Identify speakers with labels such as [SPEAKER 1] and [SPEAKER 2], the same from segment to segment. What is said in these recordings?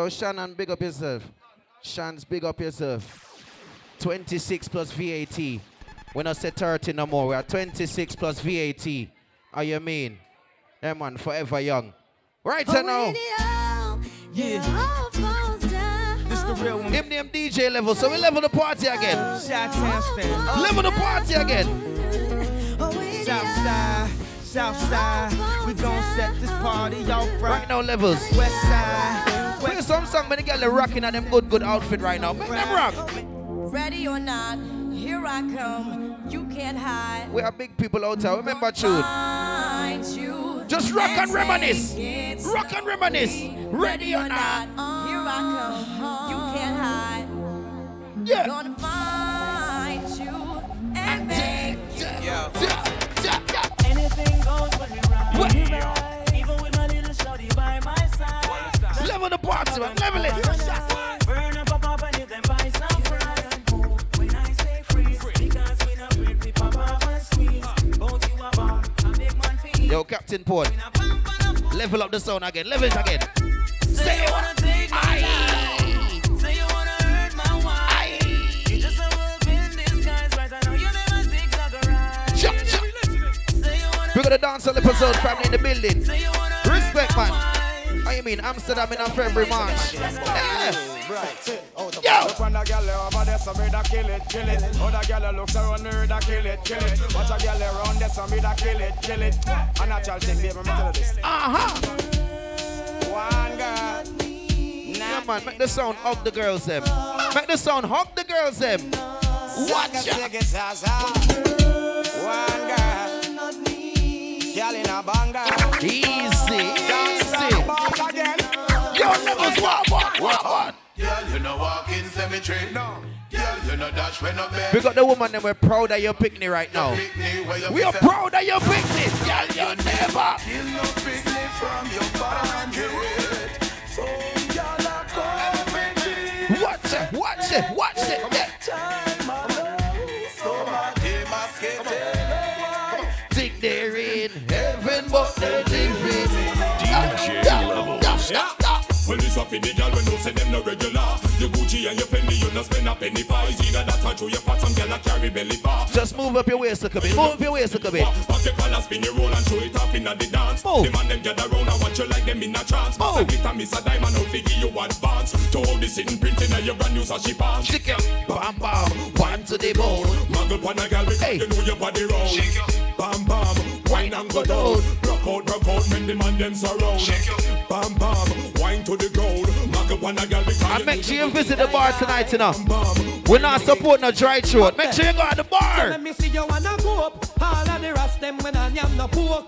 [SPEAKER 1] Oh, Shannon, big up yourself. Shanz, big up yourself. 26 plus VAT. We're not say 30 no more. We are 26 plus VAT. Are you mean? Yeah, man, forever young. Right
[SPEAKER 2] Oh,
[SPEAKER 1] now.
[SPEAKER 3] Yeah. This the real one.
[SPEAKER 1] Give them DJ level, so we level the party again.
[SPEAKER 3] Shot town.
[SPEAKER 1] Level the party again.
[SPEAKER 3] South side, south side. We gon' set this party off right.
[SPEAKER 1] Right now, levels.
[SPEAKER 3] West side.
[SPEAKER 1] Play some song when the girl are rocking at them good, good outfit right now. Make them rock.
[SPEAKER 2] Ready or not, here I come. You can't hide.
[SPEAKER 1] We are big people out there. Remember tune. Just rock and
[SPEAKER 2] take
[SPEAKER 1] reminisce. Rock and reminisce. Ready or not.
[SPEAKER 2] Here I come. You can't hide.
[SPEAKER 1] Yeah. Level the party, man. Level it.
[SPEAKER 4] Burn up, pop up, and you then buy some fries. When I say freeze, because we not afraid we pop up and squeeze. Both you a bar, a big man feel.
[SPEAKER 1] Yo, Captain Port. Level up the sound again. Level it again.
[SPEAKER 4] Say you wanna take my life. Say you wanna hurt my wife. You just a wolf in disguise, right? I know you never zigzag around.
[SPEAKER 1] Chop, chop.
[SPEAKER 4] Say you wanna
[SPEAKER 1] We're gonna dance on the episode family in the building.
[SPEAKER 4] Say you wanna
[SPEAKER 1] Respect, man. You mean? Amsterdam in a February, March. Yeah.
[SPEAKER 5] Yo!
[SPEAKER 1] Yo!
[SPEAKER 5] Look when the girl over there, so me da kill it, kill it. Other girl looks around me, da kill it, kill it. Watch a girl around there, so me da kill it, kill it. A natural thing, baby, me tell you this.
[SPEAKER 1] Uh-huh.
[SPEAKER 5] One girl,
[SPEAKER 1] Yeah, man. Make the sound hug the girls, them. Make the sound hug the girls, them. Watch out.
[SPEAKER 5] One girl, girl in a banger.
[SPEAKER 1] Easy. What, what?
[SPEAKER 6] Girl, you know walk in cemetery. No. Girl, you know dash when no bed.
[SPEAKER 1] We got the woman and we're proud of your picnic right now.
[SPEAKER 6] Picnic
[SPEAKER 1] We are proud of your picnic. Girl, you never.
[SPEAKER 6] Kill no picnic from your pocket. So y'all are coming.
[SPEAKER 1] Watch it, watch it, watch it. Yeah.
[SPEAKER 6] So my day basket.
[SPEAKER 1] Think they're in heaven, but they live in
[SPEAKER 7] DJ Levels. Well, this up in the girl when no say them no regular. Your Gucci and your Fendi, you no spend a penny for. It's either that or show your fat some a carry belly bar.
[SPEAKER 1] Just move up your waist a bit. Move up your waist a bit.
[SPEAKER 7] Pop your collar, spin your roll and show it off in the dance.
[SPEAKER 1] Move.
[SPEAKER 7] The man them gather round and watch you like them in a trance.
[SPEAKER 1] Move.
[SPEAKER 7] Master glitter, miss a diamond, out figure you advance. To all the sitting printing of your brand new sashi pants.
[SPEAKER 1] Shake. Bam, bam. One to the bone.
[SPEAKER 7] Muggle pan a girl because
[SPEAKER 1] Hey.
[SPEAKER 7] you know your body round. Bam bam, wine and go down. Rock out, rock out, make the man them surround. Bam bam, wine to the ground. Muggle pan a girl because
[SPEAKER 1] And
[SPEAKER 7] you
[SPEAKER 1] make sure you visit the bar
[SPEAKER 7] round.
[SPEAKER 1] tonight, you know.
[SPEAKER 7] Bam bam,
[SPEAKER 1] We're not supporting a dry throat. Make sure you go at the bar.
[SPEAKER 3] Let me see you wanna go up. All of the rest them when I yam no pork.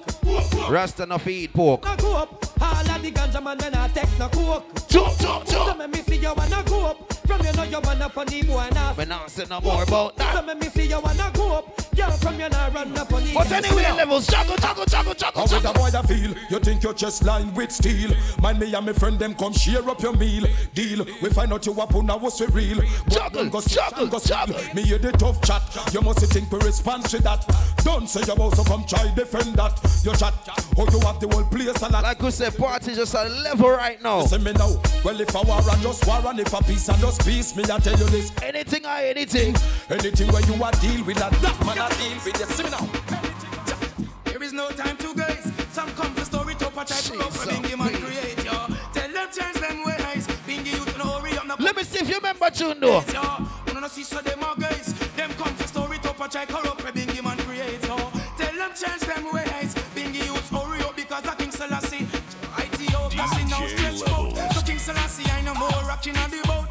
[SPEAKER 1] Rasta no feed pork.
[SPEAKER 3] No go up. All of the ganja man when I take no coke.
[SPEAKER 1] Chop, chop,
[SPEAKER 3] So
[SPEAKER 1] chop.
[SPEAKER 3] let me see you wanna go up. From you know you wanna funny boy now.
[SPEAKER 1] We're not saying no more about that.
[SPEAKER 3] So let me see you wanna go up. Girl from you now run up funny.
[SPEAKER 1] But anyway, levels. Juggle, juggle, juggle, juggle,
[SPEAKER 8] How with a boy that feel? You think your chest line with steel? Mind me and my friend them come share up your meal. Deal. We find out you up on what's we real.
[SPEAKER 1] Juggle,
[SPEAKER 8] go
[SPEAKER 1] juggle,
[SPEAKER 8] go
[SPEAKER 1] juggle.
[SPEAKER 8] Me hear the tough chat. You must think we respond to that. Don't say you about to come try defend that. You chat. Oh, you have the whole place a lot.
[SPEAKER 1] Like we said, party just a level right now.
[SPEAKER 8] Say me now. Well, if a war, I just war, and if a peace, I just peace. Me I tell you this.
[SPEAKER 1] Anything or anything.
[SPEAKER 8] Anything where you are deal with that, that man I deal with. You see me now.
[SPEAKER 5] There is no time to guys. Some come for story to patch I pull up for
[SPEAKER 1] Jesus,
[SPEAKER 5] Bingy man create yo. Tell them change them ways. Bingy you to know hurry up.
[SPEAKER 1] Let me see if you remember tune though.
[SPEAKER 5] yo. You know see so them are guys. Them come for story to patch I corrupt for Bingy man create yo. Tell them change them ways.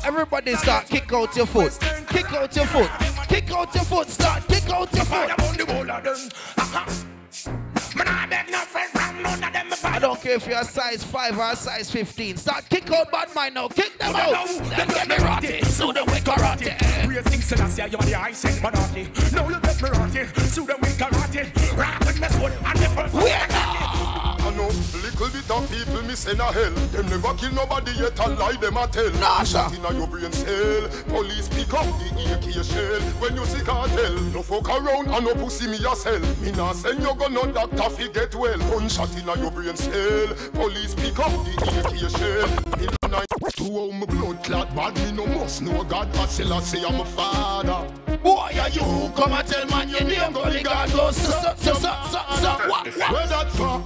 [SPEAKER 1] Everybody start kick out your foot. Kick out your foot. Kick out your foot. Start kick out your foot. I don't care if you're a size 5 or a size 15. Start kick out bad mind now. Kick them out. Them get me rotty. So them we karate.
[SPEAKER 5] Praise King Selassie, you are the I said monarchy. Now you get me rotty, so them we karate. Rock with me sword and the first
[SPEAKER 9] bit people send a hell. Them never kill nobody yet a lie them a tell.
[SPEAKER 1] Nah.
[SPEAKER 9] Shot inna your brain cell. Police pick up the AK shell. When you see cartel, no fuck around and no pussy me sell. Me nah send you go no doctor fi get well. Gunshot inna your brain cell. Police pick up the AK shell. In
[SPEAKER 8] I to how blood clot bad me no must know God I still I say I'm a father
[SPEAKER 1] Boy, are you come and tell man your name, Gully God goes so, so, so, so, so, so, what, what?
[SPEAKER 8] Where that for?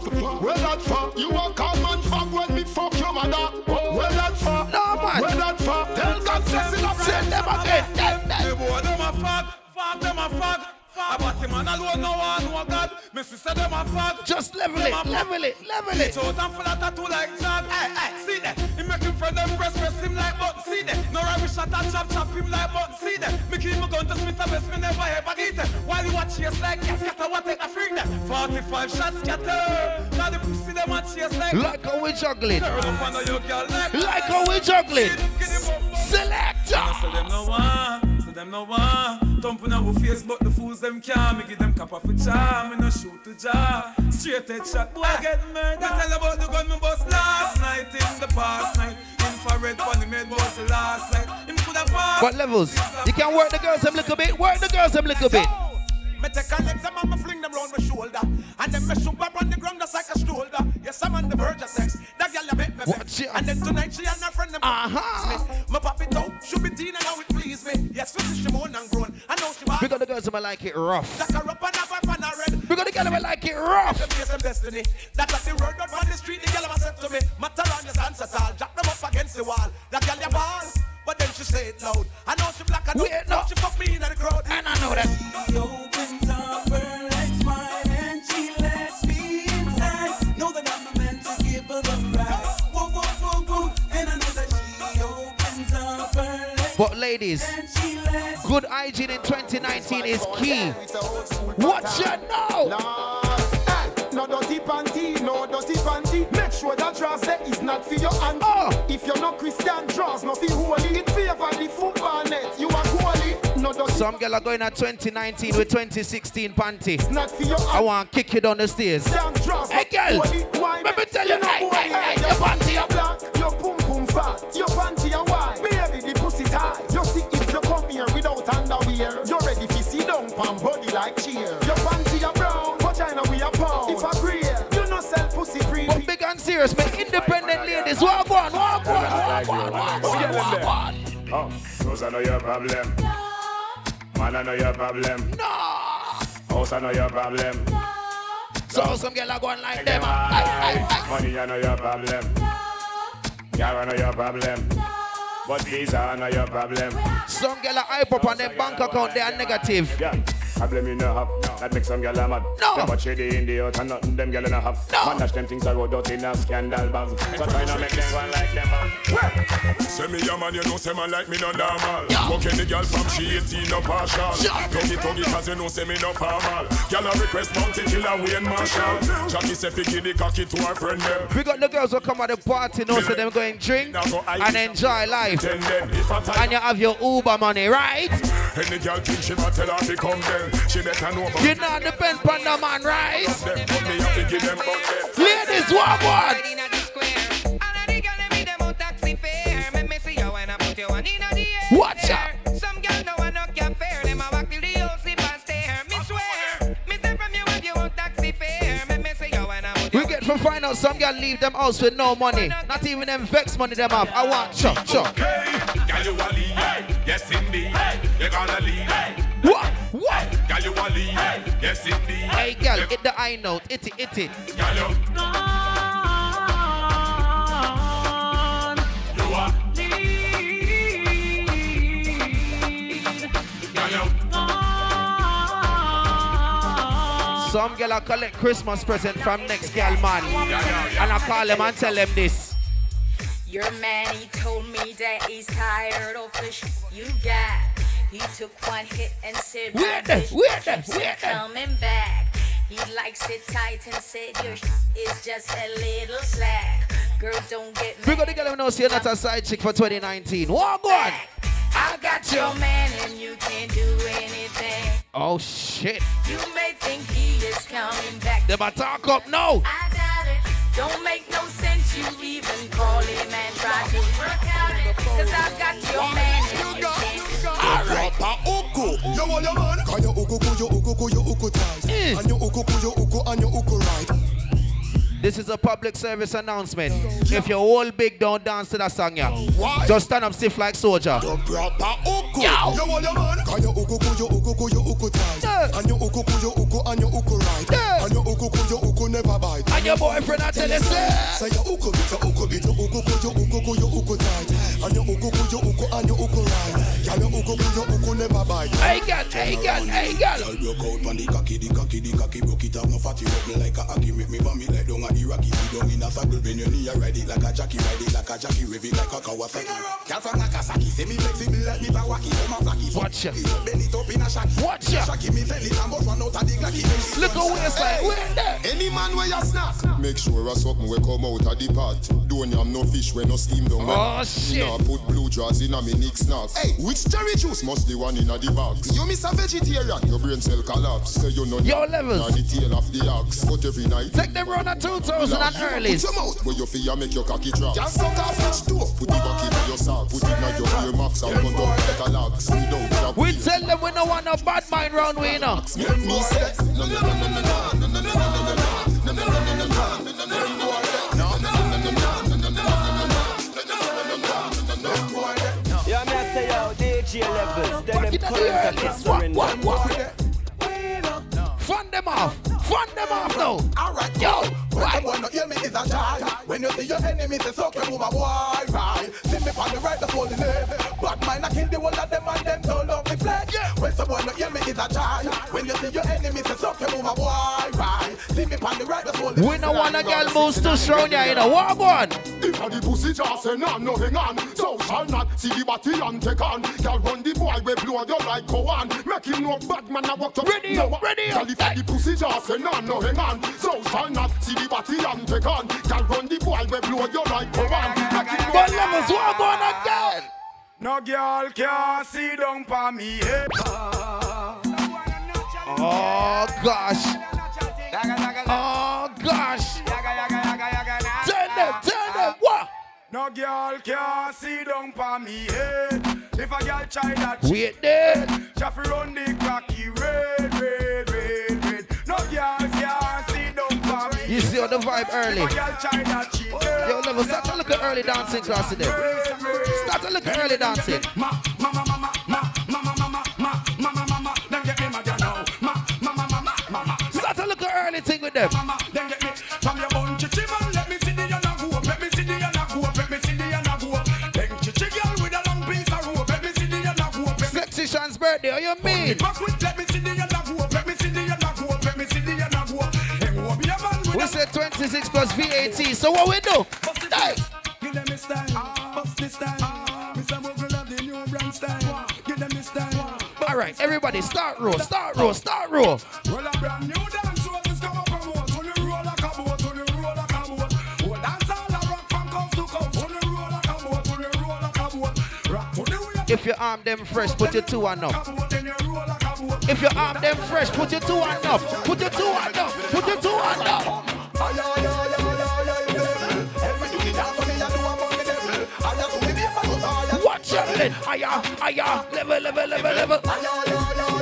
[SPEAKER 8] Where that for? You a come and fuck when me fuck your mother Where that for?
[SPEAKER 1] No, man.
[SPEAKER 8] Where that for? Tell God a
[SPEAKER 1] Send them again, them, them.
[SPEAKER 10] The boy them a fuck, fuck them a fuck. Fuck about him and alone no one know God. Me sister them a fuck.
[SPEAKER 1] Just level
[SPEAKER 10] Them
[SPEAKER 1] it, level it, level it.
[SPEAKER 10] Bitch out and full of tattoo like Jack. Hey, hey, see that? He make him friend them press press him like button. See that? No rubbish shot and chop chop him like button. See that? Me keep my gun to Smith and West, me never ever get it. While you watch chase like yes, scatter what take a freak that. 45 shots scatter. Now the pussy them a chase like.
[SPEAKER 1] Like how we juggling.
[SPEAKER 10] Turn up on your girl like.
[SPEAKER 1] How we juggling.
[SPEAKER 10] Get him up, up.
[SPEAKER 1] Selector.
[SPEAKER 10] So them no one, so them no one. Thumping our face, but the fools them can't. Give them cap off a charm, me no shoot to jar. Straight head shot, boy get murdered. Tell about the gun me bust last night in the past night. Infrared made last night. Him.
[SPEAKER 1] What levels? You can work the girls them little bit, work the girls them little bit.
[SPEAKER 6] Me take a legs and me fling them round my shoulder. And then me shoot up on the ground just like a shoulder. Yes, I'm on the verge of sex. That girl you make me vex. And then tonight she and her friend them
[SPEAKER 1] Uh-huh.
[SPEAKER 6] me Me. Pop it out, should be and how it please me. Yes, this is Shimon and grown I know she bad.
[SPEAKER 1] We got the girls them like it rough.
[SPEAKER 6] Jack her up and her pan red.
[SPEAKER 1] We got the girls them like it rough.
[SPEAKER 6] Them them destiny. That was the out on the street The girl said to me Matter on your at all Jack them up against the wall. That girl you ball But then she say it loud I know she black and
[SPEAKER 1] Wait, no.
[SPEAKER 6] She fuck me in the crowd
[SPEAKER 1] And I know that.
[SPEAKER 11] She opens up her legs wide and she lets me inside. Know that I'm the man to give her the ride. Whoa, whoa, whoa, whoa. And I know that she opens up her legs
[SPEAKER 1] But ladies,
[SPEAKER 11] and she lets
[SPEAKER 1] good hygiene in 2019 is key. What you know?
[SPEAKER 8] No dirty panty, no dirty panty. Make sure that dress there is not for your hand.
[SPEAKER 1] Oh.
[SPEAKER 8] If you're not Christian, draws not for holy. It favor the football net. You are holy. No
[SPEAKER 1] Some girl are going at 2019 with 2016 panty.
[SPEAKER 8] not for your
[SPEAKER 1] I want to kick you down the stairs.
[SPEAKER 8] Damn draws
[SPEAKER 1] Hey, girl. Let me tell you,
[SPEAKER 8] no
[SPEAKER 1] hey, hey, hey,
[SPEAKER 8] Your panty are black, your pum pum fat, your panty are white. Baby, the pussy tight. You see if you come here without underwear, you're ready to sit down, pan body like cheer. Your panty are brown, vagina we are pound. If I agree, you no sell pussy free.
[SPEAKER 1] But big and serious, man. Independent ladies, walk on, walk on, walk on, walk on, walk on.
[SPEAKER 12] Oh, those are not your problem. Man, I know your problem.
[SPEAKER 1] No.
[SPEAKER 12] House, I know your problem.
[SPEAKER 1] So some girl are going like them.
[SPEAKER 12] them.
[SPEAKER 1] Aye, aye,
[SPEAKER 12] high.
[SPEAKER 1] aye.
[SPEAKER 12] Money, I know your problem. Car, I know your problem. But visa, I know your problem.
[SPEAKER 1] Some girl are hype up on them bank account, they are negative.
[SPEAKER 12] Yeah, problem you no have. That makes some gyal a mad.
[SPEAKER 1] No.
[SPEAKER 12] Them but shady in the out and nothing them gyal no have.
[SPEAKER 1] No.
[SPEAKER 12] Man dash them things I road out in a scandal bag. So try not make them one like them man.
[SPEAKER 9] Say me a man, you know, say man like me no normal. Walk in the girl from she 18 no partial. Tuggy tuggy cause you know say me no formal. Girl a request mountain killer Wayne Marshall. Jackie say fi give the cocky to her friend them.
[SPEAKER 1] We got the girls who come at the party, know, so them going drink and enjoy life.
[SPEAKER 9] Then then if I
[SPEAKER 1] And you have your Uber money, right?
[SPEAKER 9] any girl think she might tell her to come then. She better know about
[SPEAKER 1] You not depend on the man, right?
[SPEAKER 9] them. But me have to give them back them.
[SPEAKER 1] Ladies, walk on. Watch out.
[SPEAKER 13] Some girl know I no can fair. Them a walk till the whole sleep and stare. Me swear. Me say from you if you want taxi fare. Me me say yo and I put
[SPEAKER 1] We get from find out some girl leave them house with no money. Not even them vex money them have. I want chop, chop.
[SPEAKER 7] Girl, you a lead, yes indeed. You gonna lead.
[SPEAKER 1] What? What?
[SPEAKER 7] Girl, you a lead, yes indeed.
[SPEAKER 1] Hey, girl, hit the I note. Hit it, hit it.
[SPEAKER 7] Girl, you. You a Girl, you.
[SPEAKER 1] Some girl I collect Christmas present from next girl man. And I call them and tell them this.
[SPEAKER 14] Your man, he told me that he's tired of the sh- you got. He took one hit and said,
[SPEAKER 1] Wait
[SPEAKER 14] "My
[SPEAKER 1] there,
[SPEAKER 14] bitch
[SPEAKER 1] wait there,
[SPEAKER 14] keeps
[SPEAKER 1] wait there."
[SPEAKER 14] coming back. He likes it tight and said, your sh- is just a little slack. Girl, don't get mad.
[SPEAKER 1] got to get them know so you're not a side chick for 2019. Walk on.
[SPEAKER 14] I got your man and you can't do anything.
[SPEAKER 1] Oh shit.
[SPEAKER 14] You may think he is coming back.
[SPEAKER 1] Them a talk up now.
[SPEAKER 14] I doubt it. Don't make no sense you even call him and try to work out it. Cause I've got your man and you can't
[SPEAKER 9] you your man.
[SPEAKER 1] This is a public service announcement. Yeah. If you're all big, don't dance to that song, yeah.
[SPEAKER 9] Why?
[SPEAKER 1] Just stand up stiff like soldier. Yo. Yeah.
[SPEAKER 9] And
[SPEAKER 1] your boyfriend I tell you say
[SPEAKER 9] Say your uku bit, your uku bit, your uku, your uku, your uku tight And your uku, your uku, can you uku ku you uku never bite.
[SPEAKER 1] Hey, girl, hey, girl, hey, girl.
[SPEAKER 9] Girl broke out pon the cocky, the cocky, the cocky broke it off. No fatty up me like a hockey. Make me bomb it like down a Iraqi. Sit down in a circle, bend your knee, ride it like a jockey, ride it like a jockey, rev it like a Kawasaki. Girl from Nagasaki, say me flexible like me Tawaki. Come a flaky,
[SPEAKER 1] Watch ya.
[SPEAKER 9] Bend it up in a shacky.
[SPEAKER 1] Watch ya.
[SPEAKER 9] Shacky me fell it and bust one out of the glacky.
[SPEAKER 1] Look at waistline, where there?
[SPEAKER 9] Any man where you snack. Make sure a something we come out of the pot. Don't yam no fish when no steam down.
[SPEAKER 1] Oh, shit.
[SPEAKER 9] Nah, put blue jaws in a me Nick snacks. Hey, which cherry juice must the one in a the box? You miss a vegetarian, your brain cell collapse. Say you know
[SPEAKER 1] Yo, levels.
[SPEAKER 9] Nah, the tail of the ox. But every night.
[SPEAKER 1] Take them round at 2000 and early.
[SPEAKER 9] Put your mouth where you feel make your cocky drop. Just suck off each toe. Put it back in your sock. Put it in your ear max and cut up like a lax. We don't have
[SPEAKER 1] We tell them we don't want no bad mind round we, you know.
[SPEAKER 9] me say. No, no, no, no, no, no, no, no, no, no, no, no, no, no, no, no, no, no, no, no,
[SPEAKER 15] Yeah, me say yo, J levels, then them current that surrender.
[SPEAKER 1] Fund them off, fund them off though.
[SPEAKER 6] Alright,
[SPEAKER 1] yo, right.
[SPEAKER 6] Boy, not hear me is a charge. When you see your enemy, say suck them over boy, right? See me on the right, that's all the left. But mine, I kill the whole of them and them don't love me flesh. When someone not hear me is a joy. When you see your enemy, say suck them over boy, right? See me on the right, that's all the
[SPEAKER 1] We don't want a girl moves too strong, yeah, you know. Walk on.
[SPEAKER 9] If a the pussy just say no, no hang on So shall not see the body and take on Girl run the boy we blow you like go on Make him know bad man I walk up
[SPEAKER 1] Ready up, ready up.
[SPEAKER 9] Girl if the pussy just say no, no hang on So shall not see the body and take on Girl run the boy we blow you like go on Make him know
[SPEAKER 1] But levels, walk on again.
[SPEAKER 16] No girl can see down for me head.
[SPEAKER 1] Oh, gosh. Oh, gosh. Turn them, turn them. What?
[SPEAKER 16] No girl can see down for me head. If a girl try that,
[SPEAKER 1] Wait there.
[SPEAKER 16] fi run the cracky red, red, red,
[SPEAKER 1] You see on the vibe early. Yo, level, start to look at early dancing class today. Start to look at early dancing.
[SPEAKER 16] Ma, ma, ma, ma, ma, ma, ma, ma, ma, ma, ma, ma, ma, ma. Ma, ma, ma, ma, ma, ma, ma.
[SPEAKER 1] Start to look at early thing with them.
[SPEAKER 16] Mama, then get me from your bun chichi man. Let me see the yana go up. Let me see the yana go up. Let me see the yana go up. Then chichi girl with a long piece of rope. Let me see the yana go up. Let me
[SPEAKER 1] Sexy Sean's birthday, how you mean? 26 plus VAT, so what we do? Hey.
[SPEAKER 16] Give them me style, bust me style. Mr. Mogul of the new brand style. Give them me style.
[SPEAKER 1] All right, everybody, start roll, start roll, start roll.
[SPEAKER 16] Well, a brand new dance roll is come up from what? On the roll like a boat, on the roll like a boat. Oh, dance all a rock from coast to coast. On the roll like a boat, on the roll like a boat. Rock the way.
[SPEAKER 1] If your arm them fresh, put your two on up.
[SPEAKER 16] a boat, then you roll like a boat.
[SPEAKER 1] If your arm them fresh, put your two on up. Put your two on up. Put your two on up. it. Higher, higher, level, level, level, level.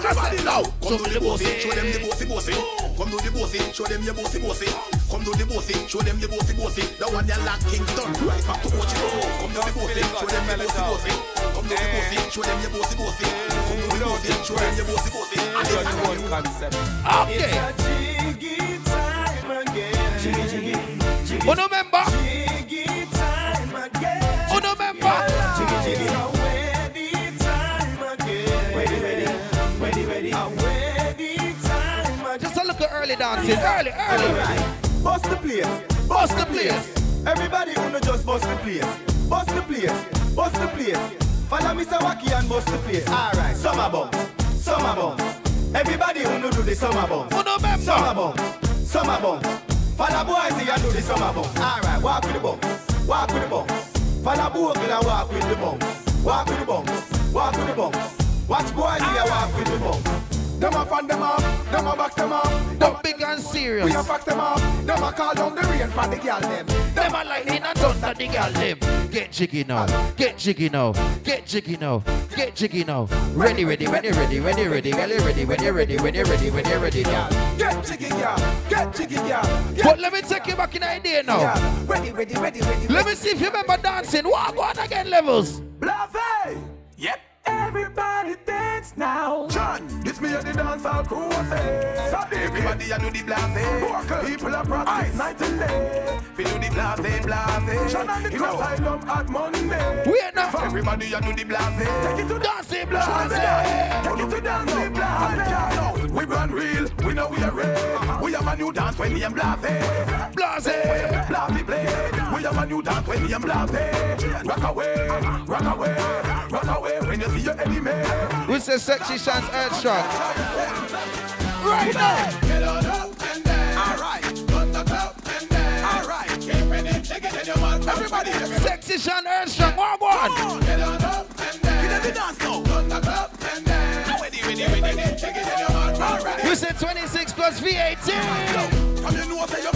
[SPEAKER 1] Take a step, take now. So
[SPEAKER 6] Come do the bossy, show them the bossy bossy. Come do the bossy, show them your bossy bossy. Come do the bossy, show them the bossy bossy. The one they like Kingston, right back to Ochi. Come do the bossy, show them your bossy bossy. Come do the bossy, show them your bossy bossy. Come do the bossy, show them your bossy bossy. And it's a new
[SPEAKER 15] concept.
[SPEAKER 1] Okay.
[SPEAKER 15] Jiggy time again. Jiggy, jiggy, jiggy,
[SPEAKER 1] Uno member.
[SPEAKER 15] jiggy
[SPEAKER 1] dancing. Early, early.
[SPEAKER 15] Alright, bust the place,
[SPEAKER 1] Bust the place.
[SPEAKER 15] Everybody who know just bust the place, bust the place, bust the place. Follow Mr. Wacky and bust the place. Alright, summer bombs, summer bombs. Everybody who know do the summer bombs.
[SPEAKER 1] Uno member.
[SPEAKER 15] Summer bombs, summer bombs. Follow boys here and do the summer bombs. Alright, walk with the bombs, walk with the bombs. Follow bogle and walk with the bombs. walk with the bumps, walk with the bumps. Watch boys here walk with the bumps. Them a fan them off, them a box them off.
[SPEAKER 1] But big and serious.
[SPEAKER 15] We a fax them off, them a call down the rain for the girl them.
[SPEAKER 1] Them a lightning and thunder the girl them. Get jiggy now, get jiggy now, get jiggy now, get jiggy now. Ready, ready, ready, ready, ready, ready, ready, ready, ready, ready, ready, ready, ready, ready now.
[SPEAKER 15] Get jiggy, girl, get jiggy, girl.
[SPEAKER 1] But let me take you back in the idea now.
[SPEAKER 15] Yeah. Ready, ready, ready, ready.
[SPEAKER 1] Let me see if you remember dancing. What go on again, levels?
[SPEAKER 15] Bluffy.
[SPEAKER 6] Yep.
[SPEAKER 15] Everybody dance now.
[SPEAKER 6] John, this me and the dance all crew say. Everybody I do the blase. People a practice i night and day. We do the blase, blase.
[SPEAKER 15] John and the
[SPEAKER 6] In a
[SPEAKER 15] crew.
[SPEAKER 6] asylum at Monday.
[SPEAKER 1] Wait now.
[SPEAKER 6] Everybody I do the blase.
[SPEAKER 15] Take it to
[SPEAKER 1] Dancing
[SPEAKER 6] Blase.
[SPEAKER 1] blase.
[SPEAKER 6] Take it to dance, blase. We run real, we know we are real. Uh-huh. We have a new dance when we am blase.
[SPEAKER 1] Blase.
[SPEAKER 6] Blase play. We have a new dance when am blase. Eh? Rock away, rock away, rock away when you see your enemy.
[SPEAKER 1] We say sexy chance earth strong. Right now.
[SPEAKER 6] Get on up and dance. Alright. Run the club and dance. Alright. Keep it, shake in your mouth. Everybody.
[SPEAKER 1] Sexy chance earth. What one?
[SPEAKER 6] Get on up and dance. Get the dance now. The club
[SPEAKER 1] you said 26 plus VAT.
[SPEAKER 6] Come you know say your.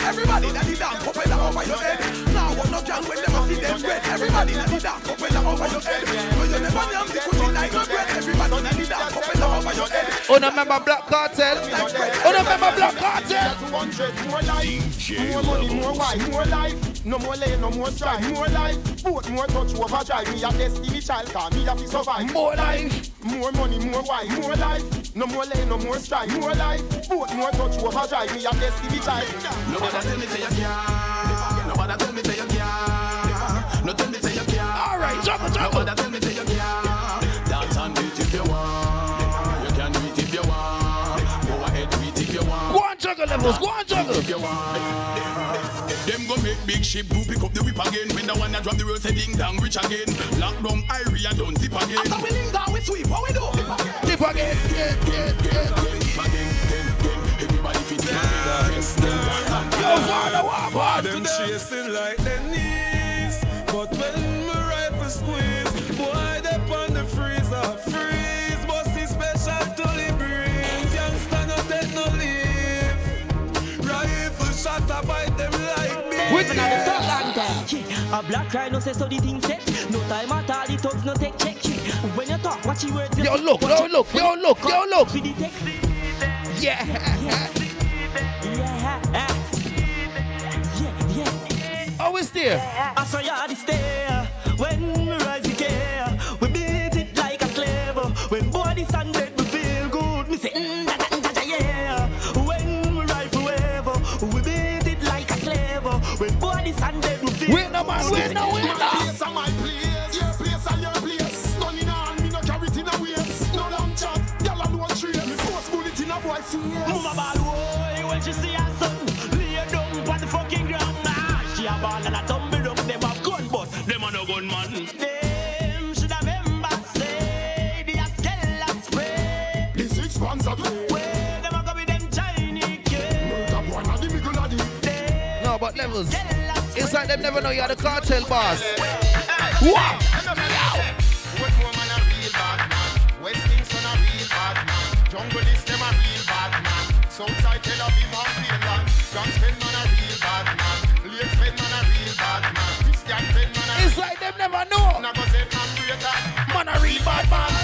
[SPEAKER 6] Everybody that did that, over your head. Now no can when them a see them bread. Everybody that the dance up over your head. No you never yam the cookie like no bread. Everybody that the dance up over your head.
[SPEAKER 1] Oh, no remember Black Cartel? Oh, no remember Black Cartel?
[SPEAKER 8] more life, more money, more wife, more life. No more lay, no more strife, more life. Both more touch overdrive. Me a destiny child, cause me have to survive.
[SPEAKER 1] More life.
[SPEAKER 8] More money, more wife, more life. No more lay, no more strife, more life. Both more touch overdrive. Me a destiny child.
[SPEAKER 6] Nobody tell me say you can't. You. No tell me say you can't.
[SPEAKER 1] All right, jump, jump.
[SPEAKER 6] Nobody tell me say you. Dance and do it if you want. You can do it if you want. Go ahead, do it if you want.
[SPEAKER 1] Go on, juggle levels. Go on, juggle.
[SPEAKER 6] If you want. Them go make big ship do pick up the whip again. When the one that drop the road say ding dong rich again. Lock down area don't zip again. After we ding dong we sweep, what we do?
[SPEAKER 1] Dip again. Yeah, yeah.
[SPEAKER 6] Zip again, then, then. Everybody fit
[SPEAKER 1] Yo, father, what, what?
[SPEAKER 10] Them chasing like their knees. But when my rifle squeeze, boy, they on the freezer. Freeze, bossy special tully breeze. Youngster no take no leave. Rifle shot a bite them like me.
[SPEAKER 1] With
[SPEAKER 4] Yeah, a black rhino say so the thing set. No time at all, the thugs no take check. Yeah. When you talk, watch your words. you
[SPEAKER 1] Yo, look,
[SPEAKER 4] Watch
[SPEAKER 1] yo, look, yo, look, yo, look.
[SPEAKER 4] For the text.
[SPEAKER 1] Yeah.
[SPEAKER 4] Yeah. Yeah, yeah.
[SPEAKER 1] Oh, it's there.
[SPEAKER 4] I saw you the stair when we rise again. We beat it like a slave. When body dead, we feel good. Me say, mm, da, da, da, da, yeah. When we ride forever, we beat it like a slave. When body dead, we feel
[SPEAKER 1] Wait, no, man, wait, no, wait,
[SPEAKER 8] My
[SPEAKER 1] no.
[SPEAKER 8] place and my place. Your place and your place. Gun in hand, me no carry it in a waist. No long chat, y'all a no trace. Me force bullet in a boy face.
[SPEAKER 4] Mama ball boy, she see her son lay down on the fucking ground, nah, she a ball and a tumble down. Them have gun, but them a no gun man. Them should have remember say the skeleton spray.
[SPEAKER 8] The six ones a.
[SPEAKER 4] Where them a go with them Chinese kids?
[SPEAKER 8] Murder boy, and the middle of the.
[SPEAKER 1] No, but levels. It's like them never know you're the cartel boss.
[SPEAKER 8] What woman a real bad man? West Kingston a real bad man. Jungle is them a real bad man. Southside Tel Aviv a real bad man. A real bad man. Christian a real bad man.
[SPEAKER 1] It's like them never know.
[SPEAKER 8] Man
[SPEAKER 1] a real bad man.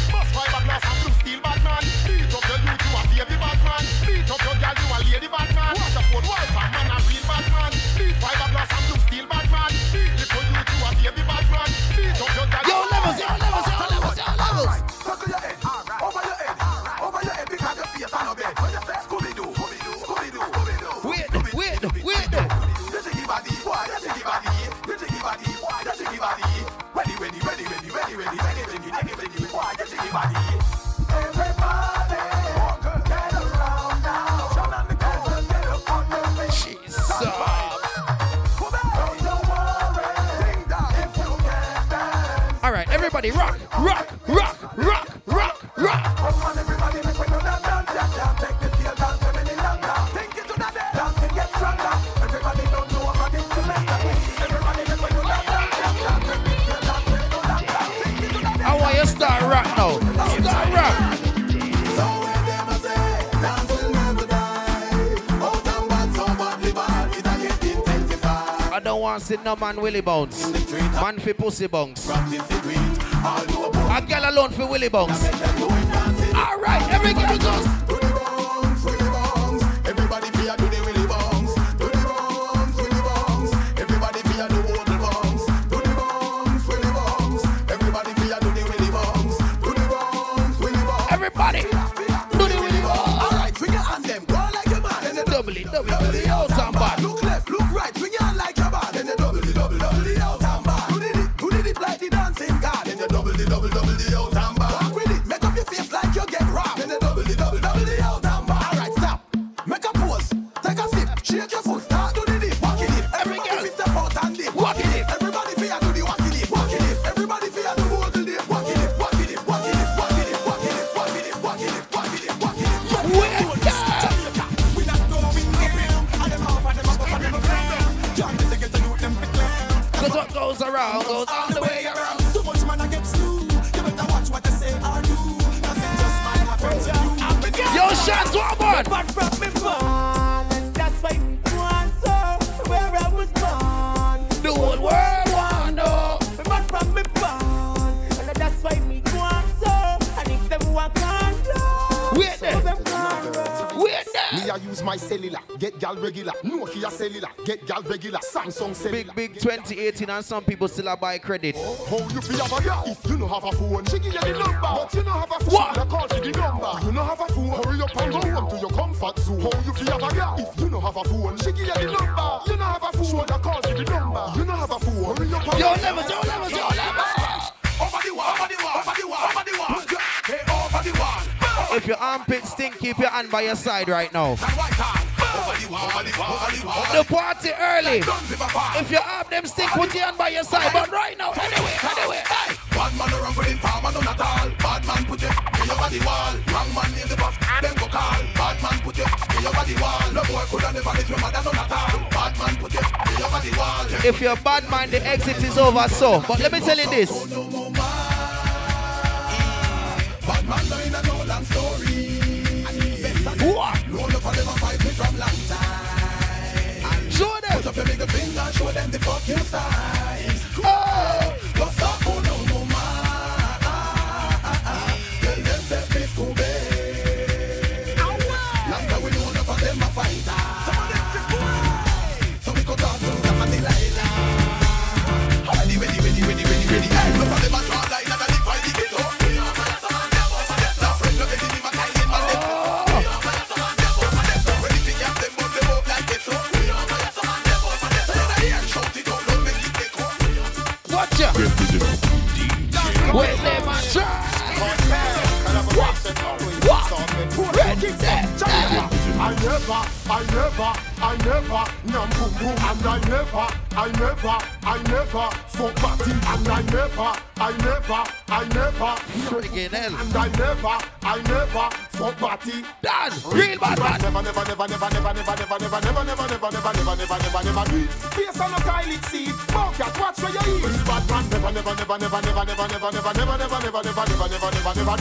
[SPEAKER 1] dancing, no man willy bounce. Man fi pussy bounce. A girl alone
[SPEAKER 6] fi willy bounce.
[SPEAKER 4] Alright, every
[SPEAKER 1] Wait there.
[SPEAKER 8] Me I use my cellular, get gal regular. Nokia cellular, get gal regular. Samsung cellular.
[SPEAKER 1] Big, big 2018 and some people still are buy credit.
[SPEAKER 8] How you feel about ya? If you don't have a phone, she give you the number. But you don't have a phone,
[SPEAKER 1] What?
[SPEAKER 8] you call for the number. You don't have a phone, hurry up and go home to your comfort zone. How you feel about ya? If you don't have a phone, she give you the number. You don't have a phone, you call for the number. You don't have a phone, hurry up and
[SPEAKER 1] Yo, levels, yo, levels, yo, levels.
[SPEAKER 6] Over the wall, over the wall,
[SPEAKER 1] If your armpit stink, keep your hand by your side right now.
[SPEAKER 6] And right hand. Over the wall, over the wall, over the wall.
[SPEAKER 1] The party early.
[SPEAKER 6] Don't give a fuck.
[SPEAKER 1] If your arm them stink, put your hand by your side. But right now, anyway, anyway.
[SPEAKER 6] Hey, bad man around with informer, none at all. Bad man put your in your body wall. Wrong man name the boss, them go call. Bad man put your in your body wall. No boy coulda never live your mother, none at all. Bad man put your in your body wall.
[SPEAKER 1] If you're bad man, the exit is over. So, but let me tell you this.
[SPEAKER 6] Bad man no in a no long story.
[SPEAKER 1] What?
[SPEAKER 6] Roll up and them fight me from long time.
[SPEAKER 1] Show them.
[SPEAKER 6] Put up your middle finger, show them the fuck you size.
[SPEAKER 8] Never, never, never, never, never, never, never, never, never, never, never, never, never, never, never, never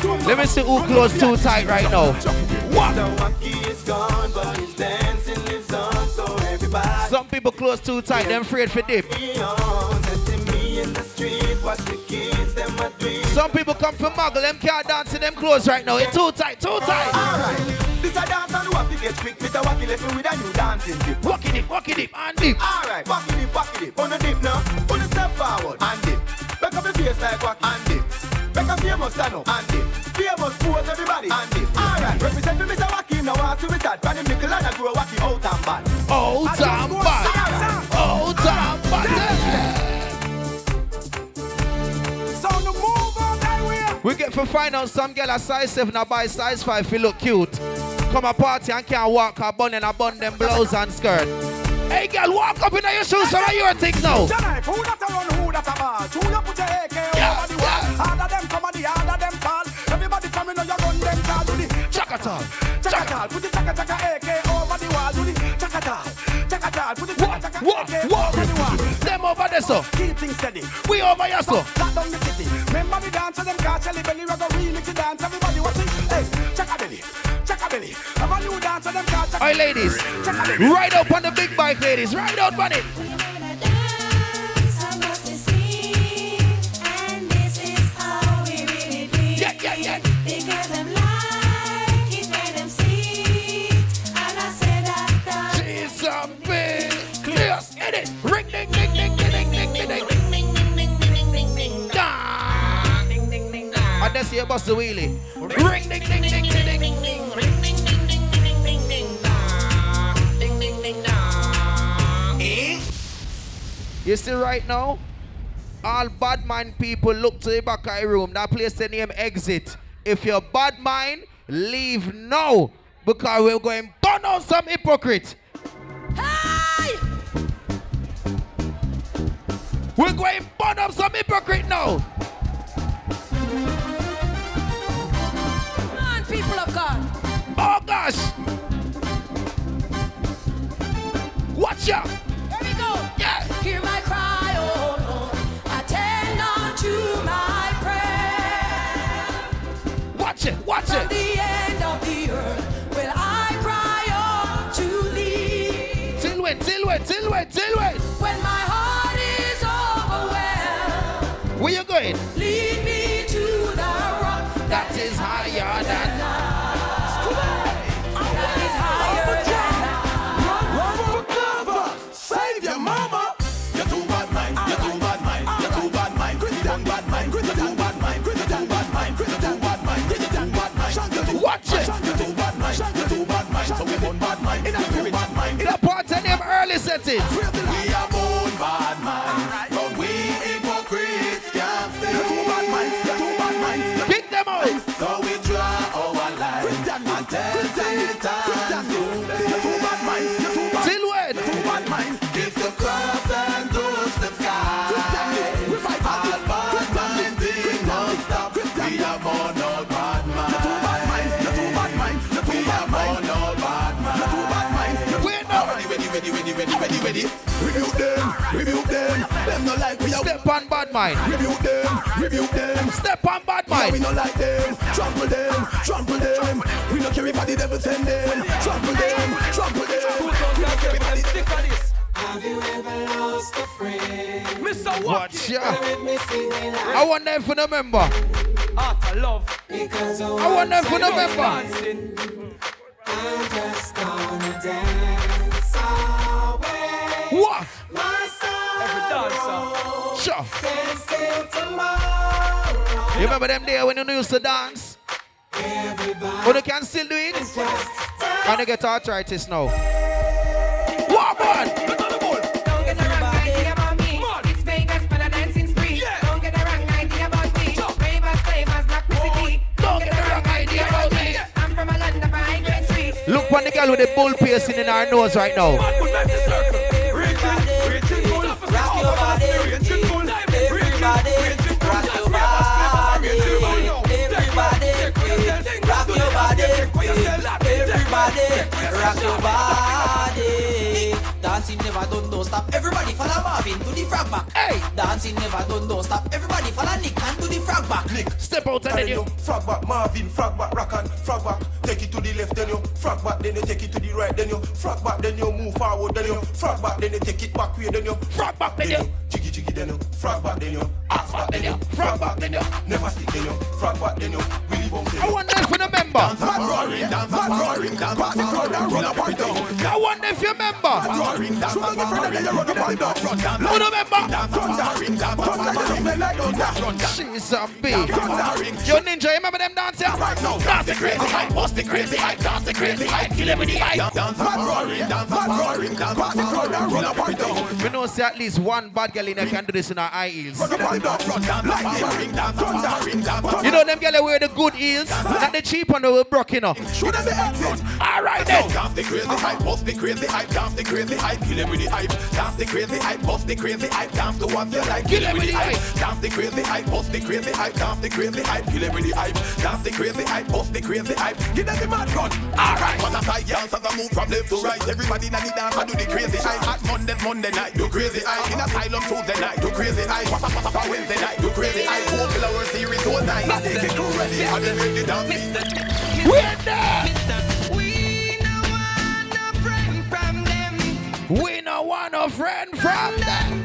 [SPEAKER 8] do it.
[SPEAKER 1] Let me see who close too tight right now. What?
[SPEAKER 4] The wacky is gone, but his dancing lives on, so everybody
[SPEAKER 1] Some people close too tight, them afraid for dip.
[SPEAKER 4] on. They see me in the street, watch the kids, them a dream.
[SPEAKER 1] Some people come from muggle, them can't dance in them clothes right now. It's too tight, too tight.
[SPEAKER 4] Alright, this a dance and wacky get quick. Mr. Wacky left me with a new dancing dip.
[SPEAKER 1] Walk it dip, walk it dip, and dip.
[SPEAKER 4] Alright, wacky dip, wacky dip. On the dip now, on the step forward and dip. Back up your face like wacky and dip. Back up famous stand up and dip. Famous pose everybody and dip. Alright, represent me Mr. Wacky now. To we start from the middle and I grow wacky out and bad. I
[SPEAKER 1] damn
[SPEAKER 4] go
[SPEAKER 1] bad.
[SPEAKER 4] sound.
[SPEAKER 1] Oh, bad.
[SPEAKER 4] The move on that.
[SPEAKER 1] We get for find out some girl a size 7 and buy size 5 if you look cute. Come a party and can't walk a bun and a bun them blouse and skirt. Hey girl, walk up in your shoes, some of your things now.
[SPEAKER 4] Who that a run, who that a? Two you put your AK
[SPEAKER 1] Yeah,
[SPEAKER 4] over the wall. Harder them come and the harder them fall. Everybody from me know you run them call do the
[SPEAKER 1] Chakatal.
[SPEAKER 4] chakatal. Put the chaka chaka AK over the wall. The chakatal, chakatal. Put the chaka chaka AK over the wall.
[SPEAKER 1] Them over there, so.
[SPEAKER 4] Keep things steady.
[SPEAKER 1] We over here, so.
[SPEAKER 4] Lock down the city. Remember the dance of them car Shelly belly ragga remix the dance. Everybody watching. Hey, chaka belly, family. Have a new them All
[SPEAKER 1] right, ladies, right up on the big bike, ladies. Right out on it. Ding, ding, You see right now? All bad mind people look to the back of the room. That place the name exit. If you're bad mind, leave now. Because we're going burn out some hypocrite.
[SPEAKER 14] Hey!
[SPEAKER 1] We're going burn up some hypocrite now.
[SPEAKER 14] Come on, people of God.
[SPEAKER 1] Oh gosh. Watch out.
[SPEAKER 6] Acid.
[SPEAKER 1] Step on bad mind.
[SPEAKER 6] Rebuke them, rebuke them.
[SPEAKER 1] Step on bad
[SPEAKER 6] Yeah, we
[SPEAKER 1] mind.
[SPEAKER 6] no like them, trample them, trample them. We no care if the devil send them, trample them, trample them. We no care if the
[SPEAKER 11] Have you ever lost a friend?
[SPEAKER 10] Mr.
[SPEAKER 1] Watch ya.
[SPEAKER 11] Heard me singing
[SPEAKER 1] I want them for remember.
[SPEAKER 10] Art of love.
[SPEAKER 11] because
[SPEAKER 1] I want them for remember.
[SPEAKER 10] Dancing.
[SPEAKER 11] I'm just gonna dance away
[SPEAKER 1] What?
[SPEAKER 11] my
[SPEAKER 10] Every dancer.
[SPEAKER 1] You remember them days when you used to dance?
[SPEAKER 11] Everybody
[SPEAKER 1] but you can still do it. Can you get arthritis now. What, man? Look on the girl with the bull piercing in her nose right now.
[SPEAKER 11] Everybody rock your body. Dancing never done, don't stop. Everybody follow Marvin to the frog back.
[SPEAKER 1] Hey!
[SPEAKER 11] Dancing never done, don't stop. Everybody follow Nick and do the frog back.
[SPEAKER 1] Nick, Step out and then you.
[SPEAKER 6] Frog back, Marvin, frog back, rock and frog back. Take it to the left, then you frog back, then you take it to the right, then you frog back, then you move forward, then you frog back, then you take it back way, then you
[SPEAKER 1] Frog back, then you.
[SPEAKER 6] Jiggy jiggy, then you frog back, then you ass back, then you frog back, then you never stick, then you frog back, then you willy bump, then
[SPEAKER 1] I want them for remember.
[SPEAKER 6] Man roaring, dance, man roaring, dance, party crowd and run up and down.
[SPEAKER 1] I want them for remember.
[SPEAKER 6] Roaring, dance, man roaring, then you run up and down. Front dance,
[SPEAKER 1] Who remember?
[SPEAKER 6] dance, front roaring, dance, front dance, you like those dance, front dance.
[SPEAKER 1] She's a big.
[SPEAKER 6] Front roaring,
[SPEAKER 1] Yo, Ninja, you remember them dancing?
[SPEAKER 6] Right now, dance the crazy hype, bust the crazy hype, dance the crazy hype, kill every hype. Dance man roaring, dance man roaring, dance party crowd and run up and down.
[SPEAKER 1] We know see at least one bad girl in there can do this in her high heels.
[SPEAKER 6] Run up and down, front dance, like roaring, dance, front roaring, dance.
[SPEAKER 1] You know them girl wear the good heels, not the cheap one that we broke, you know.
[SPEAKER 6] Shoot them the exit.
[SPEAKER 1] All right then.
[SPEAKER 6] Dance the crazy hype, bust the crazy hype, dance the crazy hype, kill every hype. Dance the crazy hype, bust the crazy hype, dance to what you like,
[SPEAKER 1] Kill every hype.
[SPEAKER 6] Dance the crazy hype, bust the crazy hype, dance the crazy hype, kill every hype. Dance the crazy hype, bust the crazy hype, give them the mad gun. Alright, but as I dance, as I move from left to right, everybody in the dance, I do the crazy hype. At Monday, Monday night, do crazy hype. In asylum Tuesday night, do crazy up, what's up, Wednesday night, do crazy hype. Four killer World Series all night. Take it crew ready, and then ready dance.
[SPEAKER 1] We're there.
[SPEAKER 13] We no want a friend from them.
[SPEAKER 1] We no want no friend from them.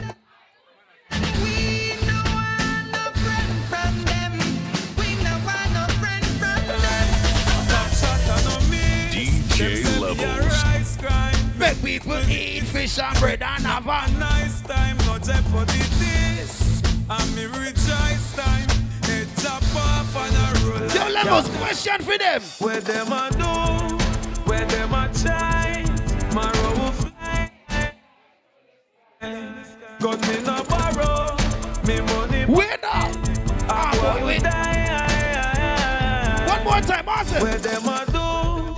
[SPEAKER 1] People eat fish and bread and have a
[SPEAKER 10] nice time, no jeopardy this. And me rejoice time. Head chop off and a roll
[SPEAKER 1] Yo, levels, question for them.
[SPEAKER 10] Where them a do, where them a try, my road will fly. Got me no borrow, me money.
[SPEAKER 1] Where now?
[SPEAKER 10] Ah, boy, we die.
[SPEAKER 1] One more time, Martin.
[SPEAKER 10] Where them a do,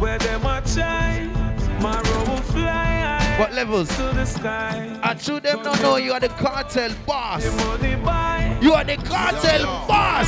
[SPEAKER 10] where them a try,
[SPEAKER 1] What levels?
[SPEAKER 10] To the sky.
[SPEAKER 1] I true them don't know you are the cartel boss.
[SPEAKER 10] The money buy.
[SPEAKER 1] You are the cartel boss.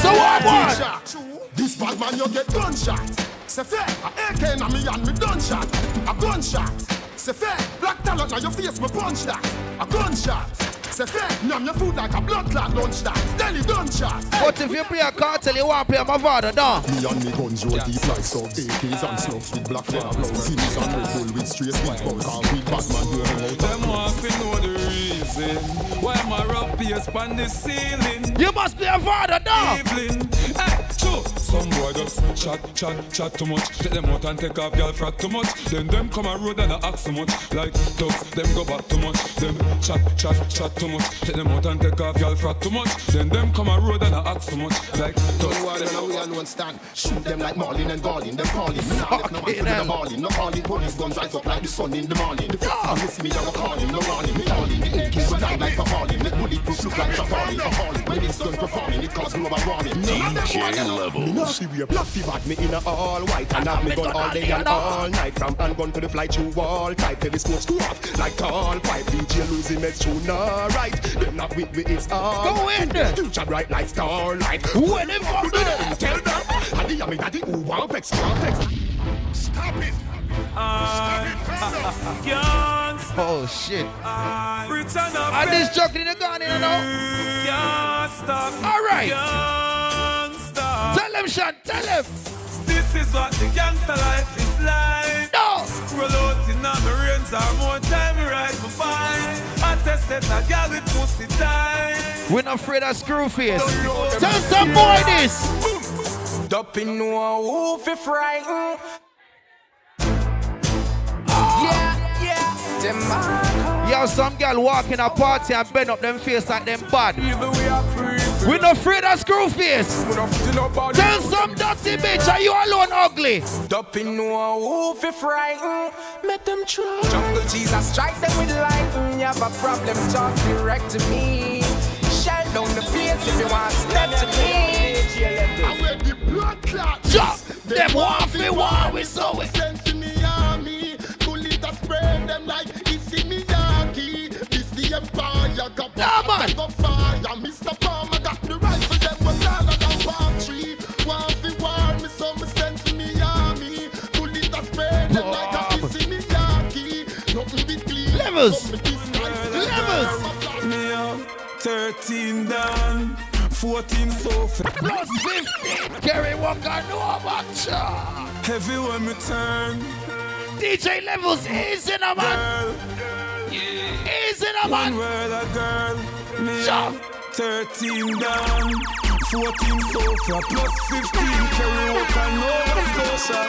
[SPEAKER 1] So what want?
[SPEAKER 8] This bad man you get gunshot. Say fair, a AK na me and me gunshot. A gunshot. Say fair, black talent na your face me punch that. A gunshot. Say fair, numb your food like a blood clot lunch that. Delhi gunshot.
[SPEAKER 1] But if you play a cartel, you want to play my father, no?
[SPEAKER 8] Me and me guns roll deep like so AKs and slugs with black flag blows. Sims and Red Bull with straight speed bump. Cause we bad man here hang out.
[SPEAKER 10] Them want to know the reason why my rough piers on the ceiling.
[SPEAKER 1] You must be a father, no?
[SPEAKER 10] Evelyn, hey, true. Some boy just chat, chat, chat too much. Take them out and take off girl frat too much. Then them come a road and I ask too much. Like dogs, them go back too much. Them chat, chat, chat too much. Take them out and take off girl frat too much. Then them come a road and I ask too much. Like dogs,
[SPEAKER 8] Don't worry,
[SPEAKER 10] them
[SPEAKER 8] no, we alone stand. Shoot them like Marlin and Garlin. Them calling. Me not left no man for the balling. No calling. Police guns rise up like the sun in the morning. The first time you see me, I go calling. No warning. Me calling. The AKs will die like a falling. Let bulletproof look like a falling. A falling. When it's done performing, it cause global warming.
[SPEAKER 17] DJ
[SPEAKER 8] Me not see we a black bad me in a all white and have me gun all day and all night. From handgun to the fly through wall type. Telescope screw off like tall pipe. DJ losing meds true nah right. Them not with me it's all.
[SPEAKER 1] Go in there.
[SPEAKER 8] Future bright like starlight.
[SPEAKER 1] When them fuck with them?
[SPEAKER 8] Tell them. And the yummy daddy who want vex want vex. Stop it.
[SPEAKER 10] Can't
[SPEAKER 1] Oh shit.
[SPEAKER 10] I, up.
[SPEAKER 1] And this chuckling in the gun, you know?
[SPEAKER 10] Can't
[SPEAKER 1] Tell him, Sean, tell him.
[SPEAKER 10] This is what the gangster life is like.
[SPEAKER 1] No.
[SPEAKER 10] Roll out in my rains or more time ride my bike. I tested a girl with pussy tight.
[SPEAKER 1] We're not afraid of screw face. Tell some boy this.
[SPEAKER 10] Dumping no who fi frighten.
[SPEAKER 1] Yeah,
[SPEAKER 10] yeah. Them.
[SPEAKER 1] Yo, some girl walk in a party and bend up them face like them bad.
[SPEAKER 10] Even we are
[SPEAKER 1] not afraid of screw face.
[SPEAKER 10] We don't feel about
[SPEAKER 1] Tell some dirty bitch, are you alone ugly?
[SPEAKER 10] Dumping no who fi frighten. Make them try. Jungle Jesus strike them with lightning. You have a problem, talk direct to me. Shut down the place if you want step to me.
[SPEAKER 8] I wear the blood clot.
[SPEAKER 1] Jump. Them want fi war with so we.
[SPEAKER 8] Send to me army. Bullet a spray them like it's in me Yankee. This the empire got
[SPEAKER 1] Yeah, man.
[SPEAKER 8] Go fire. Mr. Farmer
[SPEAKER 1] Levels.
[SPEAKER 8] So me disguise the
[SPEAKER 1] Levels.
[SPEAKER 10] Me up 13 down, 14 so far.
[SPEAKER 1] Plus 50. Kerry Walker, no about ya.
[SPEAKER 10] Heavy when me turn,
[SPEAKER 1] DJ levels easy now, man.
[SPEAKER 10] girl.
[SPEAKER 1] Easy now,
[SPEAKER 10] One
[SPEAKER 1] man.
[SPEAKER 10] word a girl. Me
[SPEAKER 1] Jump.
[SPEAKER 10] 13 down, 14 so far, plus 15 carry Walker, Nova Scotia.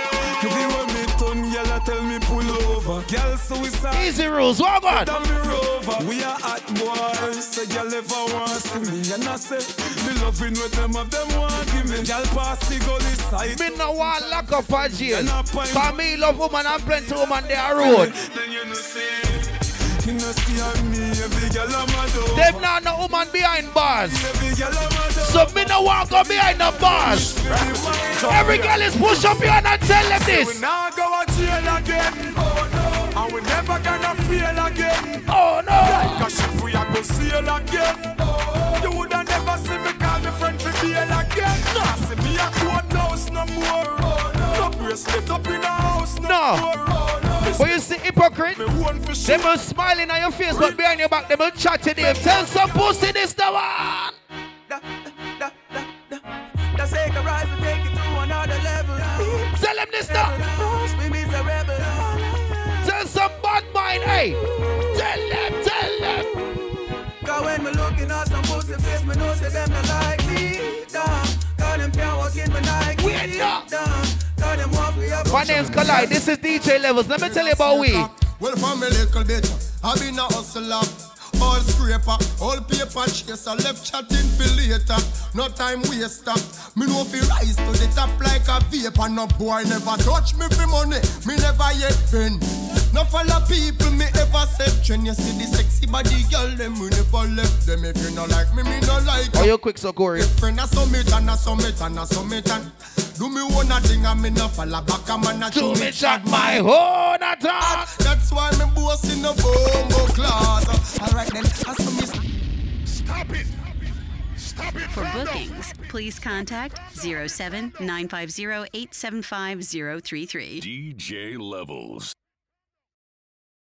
[SPEAKER 10] When me turn, girl a tell me pull over. Girl suicide.
[SPEAKER 1] Easy rules, walk on.
[SPEAKER 10] Down me rover. We are hot boys. Say y'all ever want see me And I say Me loving with them of them want give me Y'all pass the gully side
[SPEAKER 1] Me no want lock up a jail.
[SPEAKER 10] I
[SPEAKER 1] For me love woman and plenty woman there road.
[SPEAKER 10] Then you know see You know see on me Every girl I'm a dove
[SPEAKER 1] Them not no woman behind bars.
[SPEAKER 10] Every girl I'm a dove
[SPEAKER 1] So me no want go behind the bars. Every girl is push up here and I tell them this.
[SPEAKER 10] We
[SPEAKER 1] this.
[SPEAKER 10] now go a jail again Oh no And we never gonna feel again
[SPEAKER 1] Oh no.
[SPEAKER 10] A ship we a go sail again You woulda never see me call me friend for bail again Nah, see me a courthouse no more No bracelet up in a house no,
[SPEAKER 1] No. But you see hypocrite. Them will smiling on your face, but behind your back, them chat to them. Tell some pussy this the one.
[SPEAKER 10] That's take a rise and take it to another level
[SPEAKER 1] Tell them this the. Tell some bad mind, hey.
[SPEAKER 10] My
[SPEAKER 1] name's Kal-i. This is DJ Levels. Let me tell you about we.
[SPEAKER 8] Well, from a little bit, I've been a hustler.
[SPEAKER 18] ball scraper, all paper chaser, left chatting for later. No time waster. Me know fi rise to the top like a vapor. No boy never touch me for money. Me never yet been. No follow people me ever said. When you see the sexy body girl, them we never left them. If you no like me, me no like
[SPEAKER 1] Oh, you quick so Corey.
[SPEAKER 18] Friend a summit and a summit and a summit and do me one a thing and me no follow back a man a
[SPEAKER 1] Do
[SPEAKER 18] show
[SPEAKER 1] me chat my own attack.
[SPEAKER 18] That's why me boss in the bombo class. Alright then, I saw me.
[SPEAKER 9] Stop it. Stop it.
[SPEAKER 19] For bookings, please contact 07 950 875 033.
[SPEAKER 9] DJ Levels.